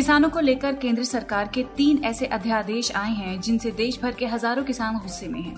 किसानों को लेकर केंद्र सरकार के तीन ऐसे अध्यादेश आए हैं, जिनसे देश भर के हज़ारों किसान गुस्से में हैं।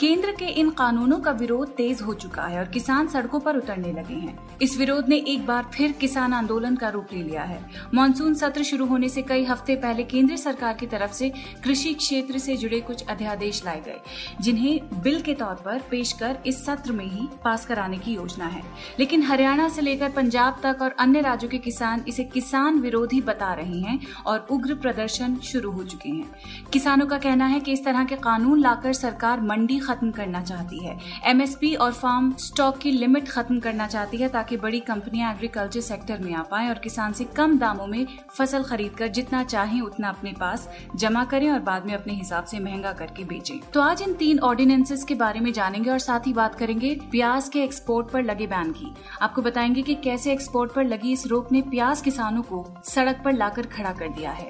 केंद्र के इन कानूनों का विरोध तेज हो चुका है और किसान सड़कों पर उतरने लगे हैं। इस विरोध ने एक बार फिर किसान आंदोलन का रूप ले लिया है। मानसून सत्र शुरू होने से कई हफ़्ते पहले केंद्र सरकार की तरफ़ से कृषि क्षेत्र से जुड़े कुछ अध्यादेश लाए गए, जिन्हें बिल के तौर पर पेश कर इस सत्र में ही पास कराने की योजना है। लेकिन हरियाणा से लेकर पंजाब तक और अन्य राज्यों के किसान इसे किसान विरोधी बता रहे हैं और उग्र प्रदर्शन शुरू हो चुके हैं। किसानों का कहना है कि इस तरह के कानून लाकर सरकार मंडी खत्म करना चाहती है। एमएसपी और फार्म स्टॉक की लिमिट खत्म करना चाहती है ताकि बड़ी कंपनियाँ एग्रीकल्चर सेक्टर में आ पाए और किसान से कम दामों में फ़सल खरीद कर जितना चाहे उतना अपने पास जमा करें और बाद में अपने हिसाब से महँगा करके बेचें। तो आज इन तीन ऑर्डिनेंसेस के बारे में जानेंगे और साथ ही बात करेंगे प्याज के एक्सपोर्ट पर लगे बैन की। आपको बताएँगे कि कैसे एक्सपोर्ट पर लगी इस रोक ने प्याज किसानों को सड़क पर लाकर खड़ा कर दिया है।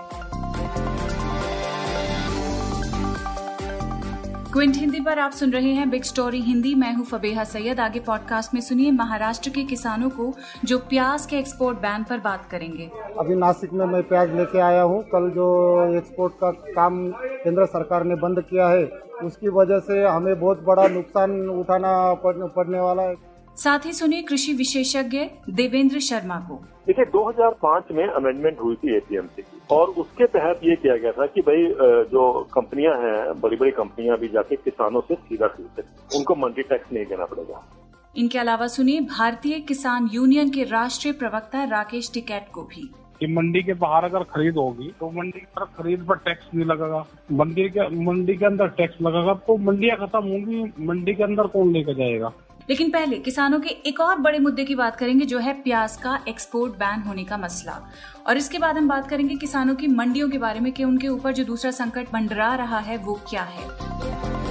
क्विंट हिंदी पर आप सुन रहे हैं बिग स्टोरी हिंदी। मैं हूँ फबेहा सैयद। आगे पॉडकास्ट में सुनिए महाराष्ट्र के किसानों को जो प्याज के एक्सपोर्ट बैन पर बात करेंगे। अभी नासिक में मैं प्याज लेके आया हूँ। कल जो एक्सपोर्ट का काम केंद्र सरकार ने बंद किया है, उसकी वजह से हमें बहुत बड़ा नुकसान उठाना पड़ने वाला है। साथ ही सुनिए कृषि विशेषज्ञ देवेंद्र शर्मा को। देखिए 2005 में अमेंडमेंट हुई थी एपीएमसी की और उसके तहत ये किया गया था कि भाई जो कंपनियाँ हैं बड़ी बड़ी कंपनियाँ भी जाके किसानों से सीधा खरीद सकती उनको मंडी टैक्स नहीं देना पड़ेगा। इनके अलावा सुनिए भारतीय किसान यूनियन के राष्ट्रीय प्रवक्ता राकेश टिकैत को भी। कि मंडी के बाहर अगर खरीद होगी तो मंडी पर खरीद पर टैक्स नहीं लगेगा। मंडी के मंडी के अंदर टैक्स लगेगा तो मंडियाँ खत्म होंगी मंडी के अंदर कौन लेकर जाएगा? लेकिन पहले किसानों के एक और बड़े मुद्दे की बात करेंगे, जो है प्याज का एक्सपोर्ट बैन होने का मसला। और इसके बाद हम बात करेंगे किसानों की मंडियों के बारे में कि उनके ऊपर जो दूसरा संकट मंडरा रहा है, वो क्या है।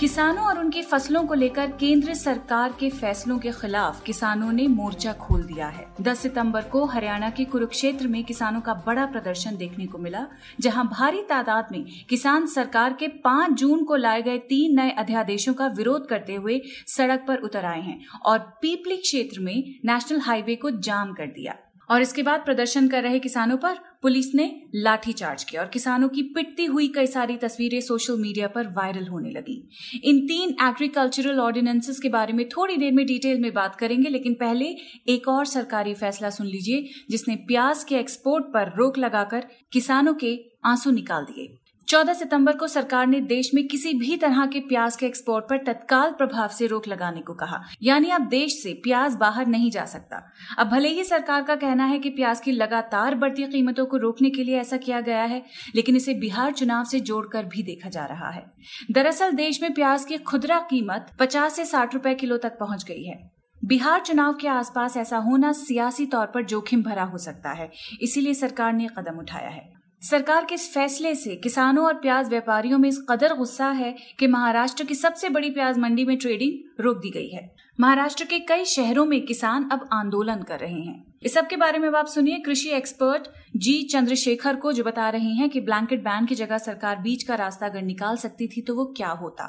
किसानों और उनकी फ़सलों को लेकर केंद्र सरकार के फैसलों के खिलाफ किसानों ने मोर्चा खोल दिया है। 10 सितंबर को हरियाणा के कुरुक्षेत्र में किसानों का बड़ा प्रदर्शन देखने को मिला, जहाँ भारी तादाद में किसान सरकार के 5 जून को लाए गए तीन नए अध्यादेशों का विरोध करते हुए सड़क पर उतर आए हैं और पीपली क्षेत्र में नेशनल हाईवे को जाम कर दिया। और इसके बाद प्रदर्शन कर रहे किसानों पर पुलिस ने लाठीचार्ज किया और किसानों की पिटती हुई कई सारी तस्वीरें सोशल मीडिया पर वायरल होने लगी। इन तीन एग्रीकल्चरल ऑर्डिनेंसेस के बारे में थोड़ी देर में डिटेल में बात करेंगे, लेकिन पहले एक और सरकारी फैसला सुन लीजिए, जिसने प्याज के एक्सपोर्ट पर रोक लगाकर किसानों के आँसू निकाल दिए। 14 सितंबर को सरकार ने देश में किसी भी तरह के प्याज के एक्सपोर्ट पर तत्काल प्रभाव से रोक लगाने को कहा। यानी अब देश से प्याज बाहर नहीं जा सकता। अब भले ही सरकार का कहना है कि प्याज की लगातार बढ़ती कीमतों को रोकने के लिए ऐसा किया गया है, लेकिन इसे बिहार चुनाव से जोड़कर भी देखा जा रहा है। दरअसल देश में प्याज की खुदरा कीमत पचास से साठ रुपए किलो तक पहुँच गई है। बिहार चुनाव के आसपास ऐसा होना सियासी तौर पर जोखिम भरा हो सकता है, इसीलिए सरकार ने कदम उठाया है। सरकार के इस फैसले से किसानों और प्याज व्यापारियों में इस कदर गुस्सा है कि महाराष्ट्र की सबसे बड़ी प्याज मंडी में ट्रेडिंग रोक दी गई है। महाराष्ट्र के कई शहरों में किसान अब आंदोलन कर रहे हैं। इस सब के बारे में आप सुनिए कृषि एक्सपर्ट जी चंद्रशेखर को, जो बता रहे हैं कि ब्लैंकेट बैन की जगह सरकार बीच का रास्ता अगर निकाल सकती थी तो वो क्या होता।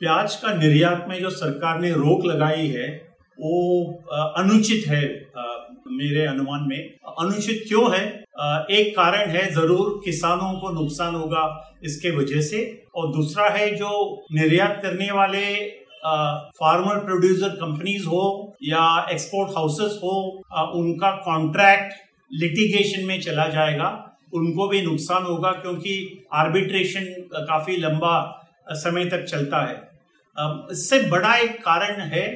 प्याज का निर्यात में जो सरकार ने रोक लगाई है, वो अनुचित है मेरे अनुमान में। अनुचित क्यों है? एक कारण है ज़रूर किसानों को नुकसान होगा इसके वजह से। और दूसरा है जो निर्यात करने वाले फार्मर प्रोड्यूसर कंपनीज़ हो या एक्सपोर्ट हाउसेस हो उनका कॉन्ट्रैक्ट लिटिगेशन में चला जाएगा। उनको भी नुकसान होगा क्योंकि आर्बिट्रेशन काफ़ी लंबा समय तक चलता है। इससे बड़ा एक कारण है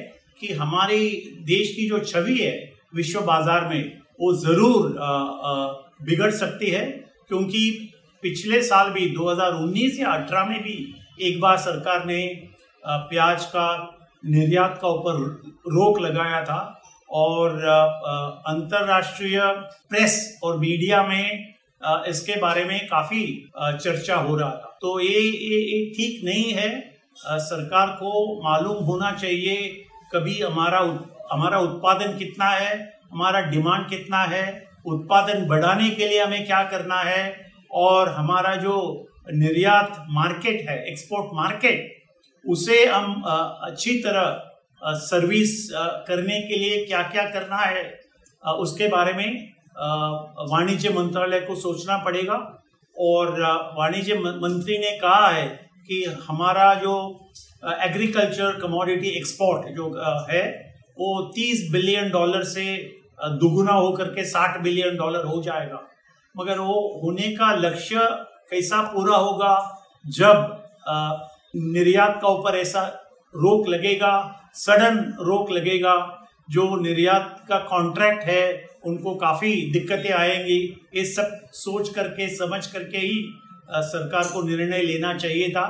कि हमारी देश की जो छवि है विश्व बाज़ार में, वो ज़रूर बिगड़ सकती है, क्योंकि पिछले साल भी 2019 या 18 में भी एक बार सरकार ने प्याज का, निर्यात का ऊपर रोक लगाया था और अंतरराष्ट्रीय प्रेस और मीडिया में इसके बारे में काफ़ी चर्चा हो रहा था। तो ये ये ठीक नहीं है। सरकार को मालूम होना चाहिए कभी हमारा हमारा उत्पादन कितना है, हमारा डिमांड कितना है उत्पादन बढ़ाने के लिए हमें क्या करना है? और हमारा जो निर्यात मार्केट है एक्सपोर्ट मार्केट उसे हम अच्छी तरह सर्विस करने के लिए क्या क्या करना है? उसके बारे में वाणिज्य मंत्रालय को सोचना पड़ेगा। और वाणिज्य मंत्री ने कहा है कि हमारा जो एग्रीकल्चर कमोडिटी एक्सपोर्ट जो है, वो 30 बिलियन डॉलर से दुगुना होकर के 60 बिलियन डॉलर हो जाएगा। मगर वो होने का लक्ष्य कैसा पूरा होगा? जब निर्यात का ऊपर ऐसा रोक लगेगा, सडन रोक लगेगा, जो निर्यात का कॉन्ट्रैक्ट है, उनको काफ़ी दिक्कतें आएँगी। ये सब सोच करके, समझ करके ही सरकार को निर्णय लेना चाहिए था।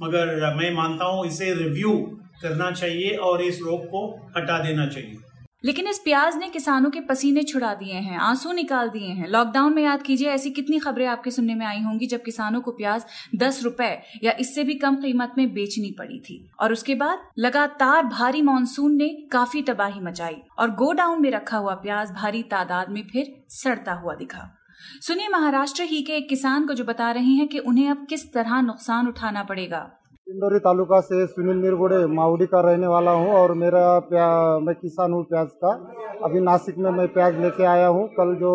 मगर मैं मानता हूँ इसे रिव्यू करना चाहिए और इस रोक को हटा देना चाहिए। लेकिन इस प्याज ने किसानों के पसीने छुड़ा दिए हैं, आँसू निकाल दिए हैं। लॉकडाउन में याद कीजिए, ऐसी कितनी खबरें आपके सुनने में आई होंगी जब किसानों को प्याज दस रुपए या इससे भी कम कीमत में बेचनी पड़ी थी। और उसके बाद लगातार भारी मानसून ने काफ़ी तबाही मचाई और गोडाउन में रखा हुआ प्याज भारी तादाद में फिर सड़ता हुआ दिखा। सुनिए, महाराष्ट्र ही के एक किसान को जो बता रहे हैं कि उन्हें अब किस तरह नुकसान उठाना पड़ेगा। इंदौरी तालुका से सुनील निरगुड़े माउडी का रहने वाला हूँ और मेरा प्या, मैं किसान हूँ प्याज का। अभी नासिक में मैं प्याज लेके आया हूँ। कल जो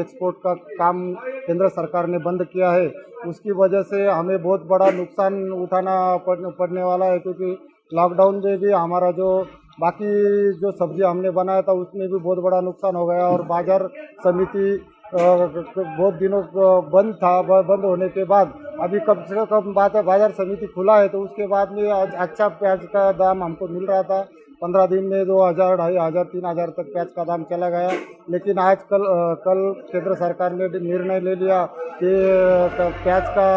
एक्सपोर्ट का काम केंद्र सरकार ने बंद किया है, उसकी वजह से हमें बहुत बड़ा नुकसान उठाना पड़ने वाला है क्योंकि लॉकडाउन में भी हमारा जो बाकी जो सब्ज़ी हमने बनाया था, उसमें भी बहुत बड़ा नुकसान हो गया और बाज़ार समिति बहुत दिनों बंद था बंद होने के बाद अभी कम से कम बात है, बाज़ार समिति खुला है तो उसके बाद में अच्छा प्याज का दाम हमको मिल रहा था। पंद्रह दिन में दो हज़ार, ढाई हज़ार, तीन हज़ार तक प्याज का दाम चला गया। लेकिन आज कल कल केंद्र सरकार ने निर्णय ले लिया कि प्याज का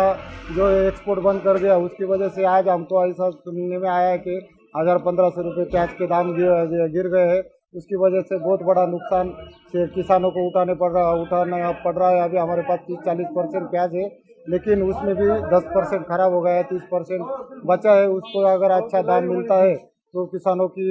जो एक्सपोर्ट बंद कर दिया, उसकी वजह से आज हमको ऐसा सुनने में आया है कि हज़ार पंद्रह सौ रुपये प्याज के दाम गिर गए हैं। उसकी वजह से बहुत बड़ा नुकसान से किसानों को उठाने पड़ रहा, उठाना पड़ रहा है। अभी हमारे पास तीस चालीस परसेंट प्याज है, लेकिन उसमें भी दस परसेंट खराब हो गया है, तीस परसेंट बचा है। उसको अगर अच्छा दाम मिलता है तो किसानों की,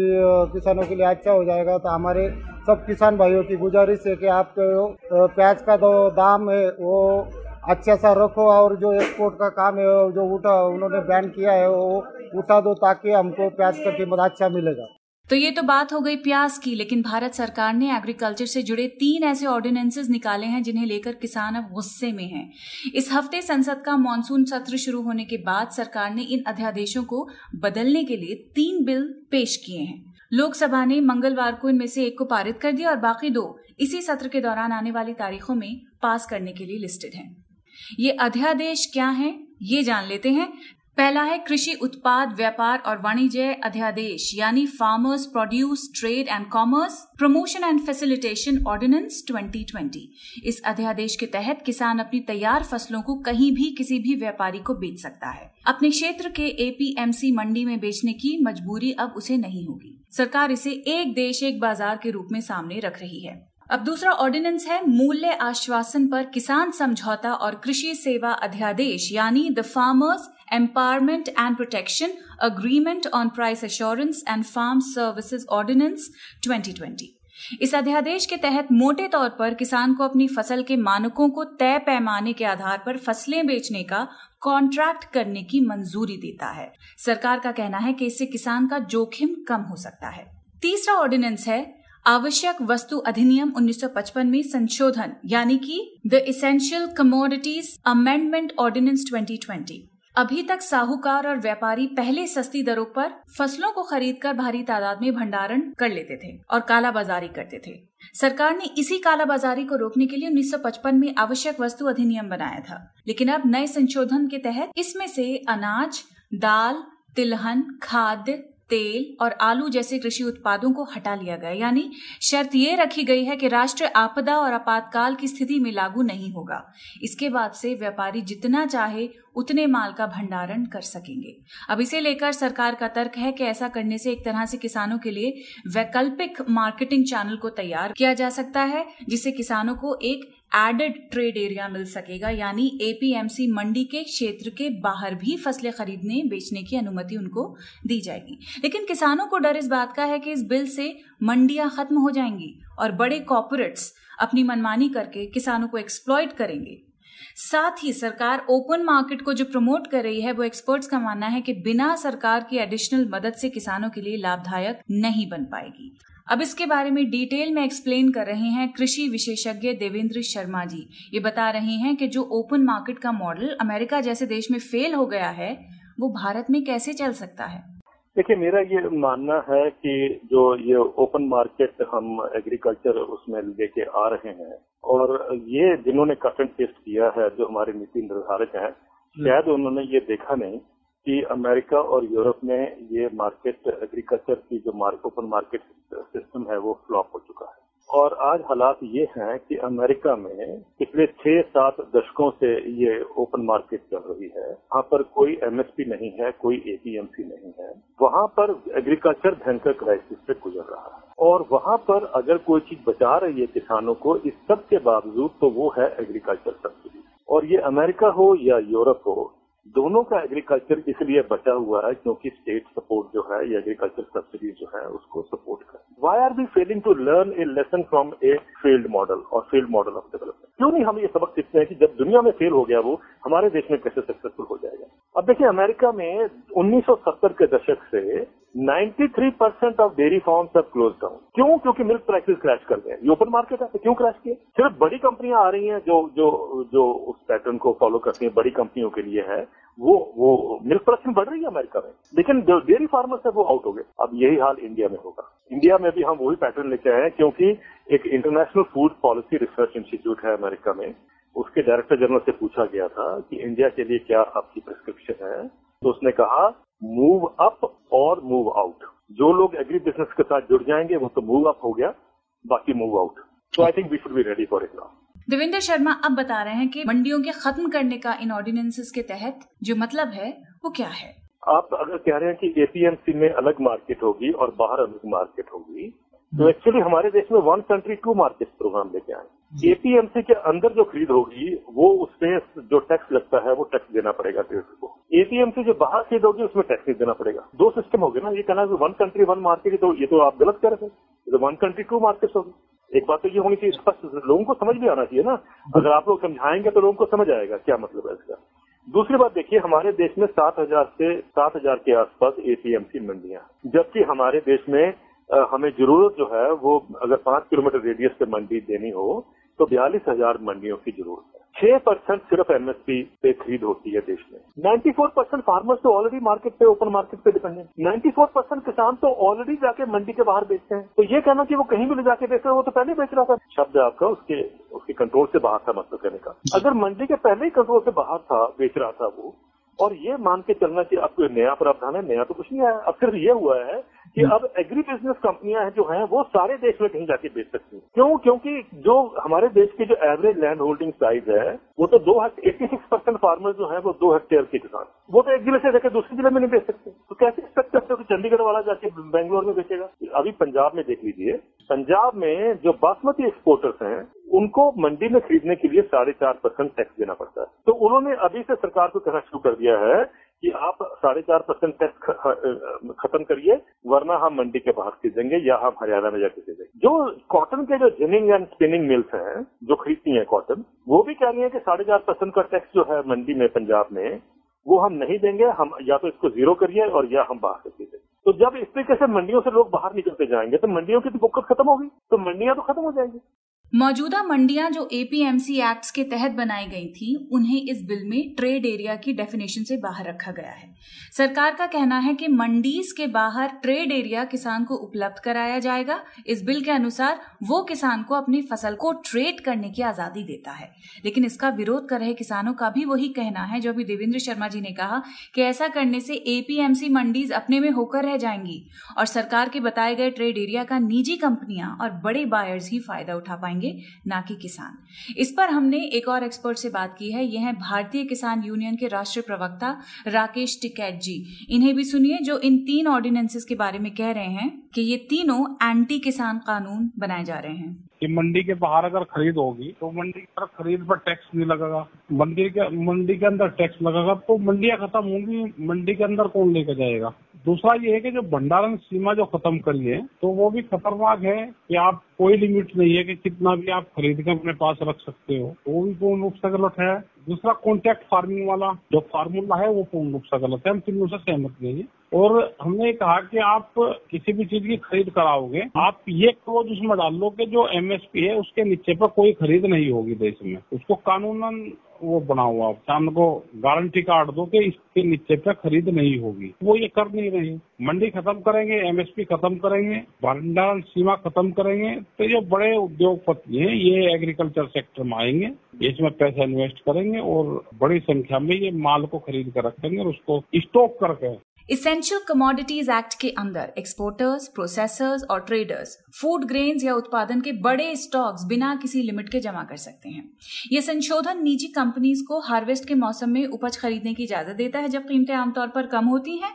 किसानों के लिए अच्छा हो जाएगा। तो हमारे सब किसान भाइयों की गुजारिश है कि आप प्याज का जो दाम है, वो अच्छा सा रखो और जो एक्सपोर्ट का काम है, जो उठा, उन्होंने बैन किया है, वो उठा दो ताकि हमको प्याज का कीमत अच्छा मिलेगा। तो ये तो बात हो गई प्याज की, लेकिन भारत सरकार ने एग्रीकल्चर से जुड़े तीन ऐसे ऑर्डिनेंसेस निकाले हैं जिन्हें लेकर किसान अब गुस्से में हैं। इस हफ़्ते संसद का मानसून सत्र शुरू होने के बाद सरकार ने इन अध्यादेशों को बदलने के लिए तीन बिल पेश किए हैं। लोकसभा ने मंगलवार को इनमें से एक को पारित कर दिया और बाकी दो इसी सत्र के दौरान आने वाली तारीखों में पास करने के लिए लिस्टेड हैं। ये अध्यादेश क्या है, ये जान लेते हैं। पहला है कृषि उत्पाद, व्यापार और वाणिज्य अध्यादेश, यानी farmers produce trade and commerce promotion and facilitation ordinance 2020 इस अध्यादेश के तहत किसान अपनी तैयार फ़सलों को कहीं भी किसी भी व्यापारी को बेच सकता है। अपने क्षेत्र के एपीएमसी मंडी में बेचने की मजबूरी अब उसे नहीं होगी। सरकार इसे एक देश, एक बाज़ार के रूप में सामने रख रही है। अब दूसरा ऑर्डिनेंस है मूल्य आश्वासन पर किसान समझौता और कृषि सेवा अध्यादेश, यानी the farmers empowerment and protection agreement on price assurance and farm services ordinance 2020 इस अध्यादेश के तहत मोटे तौर पर किसान को अपनी फ़सल के मानकों को तय पैमाने के आधार पर फ़सलें बेचने का कॉन्ट्रैक्ट करने की मंजूरी देता है। सरकार का कहना है कि इससे किसान का जोखिम कम हो सकता है। तीसरा ऑर्डिनेंस है, आवश्यक वस्तु अधिनियम 1955 में संशोधन, यानी कि the essential commodities amendment ordinance 2020 अभी तक साहूकार और व्यापारी पहले सस्ती दरों पर फ़सलों को खरीदकर भारी तादाद में भंडारण कर लेते थे और कालाबाजारी करते थे। सरकार ने इसी कालाबाजारी को रोकने के लिए 1955 में आवश्यक वस्तु अधिनियम बनाया था। लेकिन अब नए संशोधन के तहत इसमें से अनाज, दाल, तिलहन, खाद्य तेल और आलू जैसे कृषि उत्पादों को हटा लिया गया। यानी शर्त ये रखी गई है कि राष्ट्र आपदा और आपातकाल की स्थिति में लागू नहीं होगा। इसके बाद से व्यापारी जितना चाहे उतने माल का भंडारण कर सकेंगे। अब इसे लेकर सरकार का तर्क है कि ऐसा करने से एक तरह से किसानों के लिए वैकल्पिक मार्केटिंग चैनल को तैयार किया जा सकता है, जिससे किसानों को एक एडेड ट्रेड एरिया मिल सकेगा, यानी एपीएमसी मंडी के क्षेत्र के बाहर भी फ़सलें खरीदने, बेचने की अनुमति उनको दी जाएगी। लेकिन किसानों को डर इस बात का है कि इस बिल से मंडियाँ खत्म हो जाएँगी और बड़े कॉपोरेट्स अपनी मनमानी करके किसानों को एक्सप्लॉयट करेंगे। साथ ही सरकार ओपन मार्केट को जो प्रमोट कर रही है, वो एक्सपर्ट्स का मानना है कि बिना सरकार की एडिशनल मदद से किसानों के लिए लाभदायक नहीं बन पाएगी। अब इसके बारे में डिटेल में एक्सप्लेन कर रहे हैं कृषि विशेषज्ञ देवेंद्र शर्मा जी। ये बता रहे हैं कि जो ओपन मार्केट का मॉडल अमेरिका जैसे देश में फेल हो गया है वो भारत में कैसे चल सकता है? देखिए मेरा ये मानना है कि जो ये ओपन मार्केट हम एग्रीकल्चर उसमें लेके आ रहे हैं और ये जिन्होंने कट एंड पेस्ट किया है जो हमारे नीति निर्धारक हैं शायद उन्होंने ये देखा नहीं कि अमेरिका और यूरोप में ये मार्केट एग्रीकल्चर की जो मार्क, ओपन मार्केट सिस्टम है, वो फ्लॉप हो चुका है। और आज हालात ये हैं कि अमेरिका में पिछले छह सात दशकों से ये ओपन मार्केट चल रही है। वहाँ पर कोई एमएसपी नहीं है, कोई एपीएमसी नहीं है। वहाँ पर एग्रीकल्चर भयंकर क्राइसिस से गुजर रहा है। और वहाँ पर अगर कोई चीज़ बचा रही है किसानों को, इस सब के बावजूद तो वो है एग्रीकल्चर सब्सिडी और ये अमेरिका हो या यूरोप हो, दोनों का एग्रीकल्चर इसलिए बचा हुआ है क्योंकि स्टेट सपोर्ट जो है या एग्रीकल्चर सब्सिडी जो है उसको सपोर्ट कर why are we failing to learn a lesson from a field model और फ़ील्ड मॉडल ऑफ़ डेवलपमेंट क्यों नहीं हम ये सबक सीखते हैं कि जब दुनिया में फेल हो गया वो, हमारे देश में कैसे सक्सेसफुल हो जाएगा? अब देखिए, अमेरिका में 1970 के दशक से 93 percent of dairy farms have close down क्यों? क्योंकि मिल्क प्राइसेस क्रैश कर गए ये ओपन मार्केट है तो क्यों क्रैश किए? सिर्फ़ बड़ी कंपनियाँ आ रही हैं जो जो जो उस पैटर्न को फॉलो करती हैं, बड़ी कंपनियों के लिए है। वो वो मिल्क प्रोडक्शन बढ़ रही है अमेरिका में। लेकिन जो डेयरी फार्मर्स है, वो आउट हो गए। अब यही हाल इंडिया में होगा। इंडिया में भी हम वही पैटर्न लेके आए हैं, क्योंकि एक international food policy research institute है अमेरिका में। उसके डायरेक्टर जनरल से पूछा गया था कि इंडिया के लिए क्या आपकी प्रिस्क्रिप्शन है। तो उसने कहा मूव अप और मूव आउट जो लोग एग्री बिज़नेस के साथ जुड़ जाएँगे वो तो मूव अप हो गया बाकी move out so I think we should be ready for it now Devendra Sharma अब बता रहे हैं कि मंडियों के खत्म करने का इन ऑर्डिनेंसेस के तहत जो मतलब है वो क्या है? आप अगर कह रहे हैं कि एपीएमसी में अलग मार्केट होगी और बाहर अलग मार्केट होगी तो एक्चुअली हमारे देश में one country two market program लेके आए। एपीएमसी के अंदर जो खरीद होगी वो उसमें जो टैक्स लगता है वो टैक्स देना पड़ेगा ट्रेडर को। एपीएमसी जो बाहर खरीद होगी उसमें टैक्स नहीं देना पड़ेगा। दो सिस्टम हो गए ना ये कहना है वन कंट्री वन मार्केट तो ये तो आप गलत कह रहे थे। वन कंट्री टू मार्केट होगी। एक बात तो ये होनी चाहिए स्पष्ट लोगों को समझ भी आना चाहिए ना। अगर आप लोग समझाएँगे तो लोगों को समझ आएगा क्या मतलब है इसका। दूसरी बात देखिए हमारे देश में सात हज़ार से सात हज़ार के आसपास एपीएमसी मंडियाँ जबकि हमारे देश में हमें ज़रूरत जो है वो अगर पाँच किलोमीटर रेडियस पे मंडी देनी हो तो बयालीस हज़ार मंडियों की ज़रूरत है। छह परसेंट सिर्फ़ एमएसपी पे खरीद होती है देश में। 94 परसेंट फार्मर्स तो ऑलरेडी मार्केट पे ओपन मार्केट पे डिपेंडेंट 94 परसेंट किसान तो ऑलरेडी जाके मंडी के बाहर बेचते हैं। तो ये कहना कि वो कहीं भी ले जाके बेच रहे वो तो पहले बेच रहा था। शब्द आपका उसके उसके कंट्रोल से बाहर था मतलब कहने का। अगर मंडी के पहले ही कंट्रोल से बाहर था बेच रहा था वो और ये मान के चलना कि अब कोई नया प्रावधान है नया तो कुछ नहीं आया। अब सिर्फ़ ये हुआ है कि अब एग्री बिज़नेस कंपनियाँ हैं जो हैं वो सारे देश में कहीं जाके बेच सकती हैं। क्यों? क्योंकि जो हमारे देश की जो एवरेज लैंड होल्डिंग साइज़ है वो तो दो एट्टी सिक्स परसेंट फार्मर जो है वो दो हेक्टेयर के किसान वो तो एक ज़िले से जाकर दूसरे ज़िले में नहीं बेच सकते। तो कैसे एक्सपेक्ट करते हो कि चंडीगढ़ वाला जाके बेंगलोर में बेचेगा? अभी पंजाब में देख लीजिए। पंजाब में जो बासमती एक्सपोर्टर्स हैं उनको मंडी में खरीदने के लिए साढ़े चार परसेंट टैक्स देना पड़ता है। तो उन्होंने अभी से सरकार को कहना शुरू कर दिया है कि आप साढ़े चार परसेंट टैक्स खत्म करिए, वरना हम मंडी के बाहर खरीदेंगे या हम हरियाणा में जाकर खरीदेंगे जो कॉटन के जो जिनिंग एंड स्पिनिंग मिल्स हैं, जो खरीदती हैं कॉटन वो भी कह रही है कि साढ़े चार परसेंट का टैक्स जो है मंडी में, पंजाब में, वो हम नहीं देंगे, हम या तो इसको ज़ीरो करिए और या हम बाहर से खरीदेंगे तो जब इस तरीके से मंडियों से लोग बाहर निकलते जाएँगे तो मंडियों की तो खत्म होगी तो मंडियाँ तो खत्म हो जाएँगी। मौजूदा मंडियाँ जो एपीएमसी एक्ट्स के तहत बनाई गई थी, उन्हें इस बिल में ट्रेड एरिया की डेफिनेशन से बाहर रखा गया है। सरकार का कहना है कि मंडीज के बाहर ट्रेड एरिया किसान को उपलब्ध कराया जाएगा। इस बिल के अनुसार वो किसान को अपनी फ़सल को ट्रेड करने की आज़ादी देता है। लेकिन इसका विरोध कर रहे किसानों का भी वही कहना है, जो अभी देवेंद्र शर्मा जी ने कहा कि ऐसा करने से एपीएमसी मंडीज अपने में होकर रह जाएँगी और सरकार के बताए गए ट्रेड एरिया का निजी कंपनियाँ और बड़े बायर्स ही फ़ायदा उठा पाएँगे। ना कि किसान। इस पर हमने एक और एक्सपर्ट से बात की है, यह है भारतीय किसान यूनियन के राष्ट्रीय प्रवक्ता राकेश टिकैत जी। इन्हें भी सुनिए जो इन तीन ऑर्डिनेंसेस के बारे में कह रहे हैं कि ये तीनों एंटी किसान कानून बनाए जा रहे हैं। कि मंडी के बाहर अगर खरीद होगी तो मंडी पर खरीद पर टैक्स नहीं लगेगा। मंडी के मंडी के अंदर टैक्स लगेगा तो मंडियाँ खत्म होंगी, मंडी के अंदर कौन लेकर जाएगा? दूसरा ये है कि जो भंडारण सीमा जो खत्म करी है तो वो भी खतरनाक है कि आप कोई लिमिट नहीं है कि कितना भी आप खरीद कर अपने पास रख सकते हो। वो भी पूर्ण रूप से गलत है। दूसरा कॉन्ट्रैक्ट फ़ार्मिंग वाला, जो फार्मूला है, वो पूर्ण रूप से गलत है। हम तीनों से सहमत नहीं है। और हमने कहा कि आप किसी भी चीज़ की खरीद कराओगे, आप ये क्लोज उसमें डाल लो कि जो एमएसपी है, उसके नीचे पर कोई खरीद नहीं होगी देश में। उसको कानूनन वो बना हुआ किसान को गारंटी कार्ड दो कि इसके नीचे पे खरीद नहीं होगी। वो ये कर नहीं रहे मंडी खत्म करेंगे एमएसपी खत्म करेंगे भंडारण सीमा खत्म करेंगे तो ये बड़े उद्योगपति हैं, ये एग्रीकल्चर सेक्टर में आएँगे, इसमें पैसा इन्वेस्ट करेंगे और बड़ी संख्या में ये माल को खरीद कर रखेंगे और उसको स्टॉक करके इसेंशियल कमोडिटीज एक्ट के अंदर एक्सपोर्टर्स प्रोसेसर्स और ट्रेडर्स फ़ूड ग्रेन्स या उत्पादन के बड़े स्टॉक्स बिना किसी लिमिट के जमा कर सकते हैं। यह संशोधन निजी कंपनीज़ को हार्वेस्ट के मौसम में उपज खरीदने की इजाज़त देता है, जब कीमतें आमतौर पर कम होती हैं।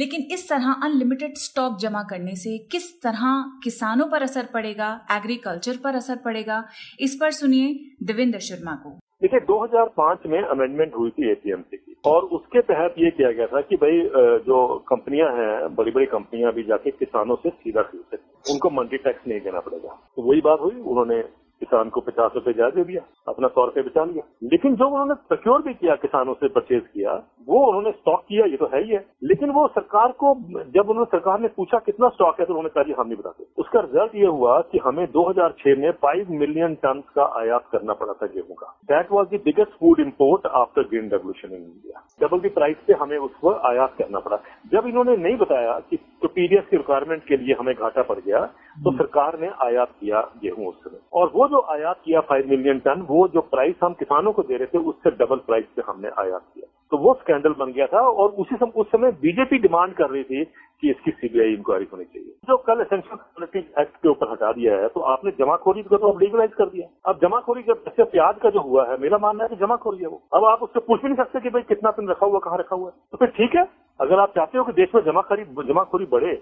लेकिन इस तरह अनलिमिटेड स्टॉक जमा करने से किस तरह किसानों पर असर पड़ेगा एग्रीकल्चर पर असर पड़ेगा, इस पर सुनिए देवेंद्र शर्मा को। देखिए 2005 में अमेंडमेंट हुई थी एपीएमसी की और उसके तहत ये किया गया था कि भाई जो कंपनियाँ हैं बड़ी बड़ी कंपनियाँ भी जाके किसानों से सीधा खरीद सकती उनको मंडी टैक्स नहीं देना पड़ेगा। तो वही बात हुई, उन्होंने किसान को पचास रुपए ज़्यादा दे दिया, अपना सौ रुपये बचा लिया। लेकिन जो उन्होंने प्रक्योर भी किया, किसानों से परचेज किया, वो उन्होंने स्टॉक किया, ये तो है ही है। लेकिन वो सरकार को, जब उन्होंने, सरकार ने पूछा कितना स्टॉक है तो उन्होंने कहा हम नहीं बताते। उसका रिज़ल्ट ये हुआ कि हमें 2006 में फाइव मिलियन टन का आयात करना पड़ा था गेहूँ का। That was the biggest food import after green revolution in India double the price से हमें उसको आयात करना पड़ा। जब इन्होंने नहीं बताया कि तो पीडीएस की रिक्वायरमेंट के लिए हमें घाटा पड़ गया तो सरकार ने आयात किया गेहूँ उस समय। और वो जो आयात किया फाइव मिलियन टन वो जो प्राइस हम किसानों को दे रहे थे उससे डबल प्राइस पे हमने आयात किया। तो वो स्कैंडल बन गया था और उसी समय उस समय बीजेपी डिमांड कर रही थी कि इसकी सीबीआई इंक्वायरी होनी चाहिए। जो कल एसेंशियल एक्ट के ऊपर हटा दिया है तो आपने जमाखोरी को तो अब लीगलाइज कर दिया। अब जमाखोरी जब, जैसे प्याज का जो हुआ है, मेरा मानना है कि जमाखोरी है वो। अब आप उससे पूछ भी नहीं सकते कि भाई कितना दिन रखा हुआ, कहाँ रखा हुआ है। तो फिर ठीक है, अगर आप चाहते हो कि देश में जमाखोरी जमाखोरी बढ़े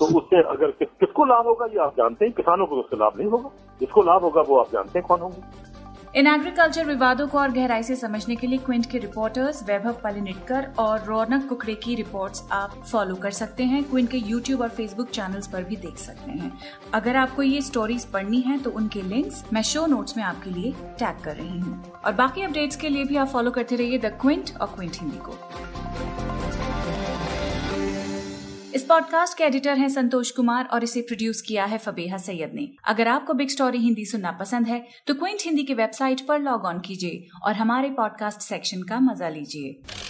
तो उससे अगर किसको लाभ होगा, ये आप जानते हैं, किसानों को उससे लाभ नहीं होगा। जिसको लाभ होगा वो आप जानते हैं कौन होंगे। इन एग्रीकल्चर विवादों को और गहराई से समझने के लिए क्विंट के रिपोर्टर्स वैभव पलिनिटकर और रौनक कुकड़े की रिपोर्ट्स आप फॉलो कर सकते हैं। क्विंट के यूट्यूब और फेसबुक चैनल्स पर भी देख सकते हैं। अगर आपको ये स्टोरीज पढ़नी है तो उनके लिंक्स मैं शो नोट्स में आपके लिए टैग कर रही हूँ। और बाकी अपडेट्स के लिए भी आप फॉलो करते रहिए द क्विंट और क्विंट हिंदी को। इस पॉडकास्ट के एडिटर हैं संतोष कुमार और इसे प्रोड्यूस किया है फबेहा सैयद ने। अगर आपको बिग स्टोरी हिंदी सुनना पसंद है तो क्विंट हिंदी की वेबसाइट पर लॉग ऑन कीजिए और हमारे पॉडकास्ट सेक्शन का मज़ा लीजिए।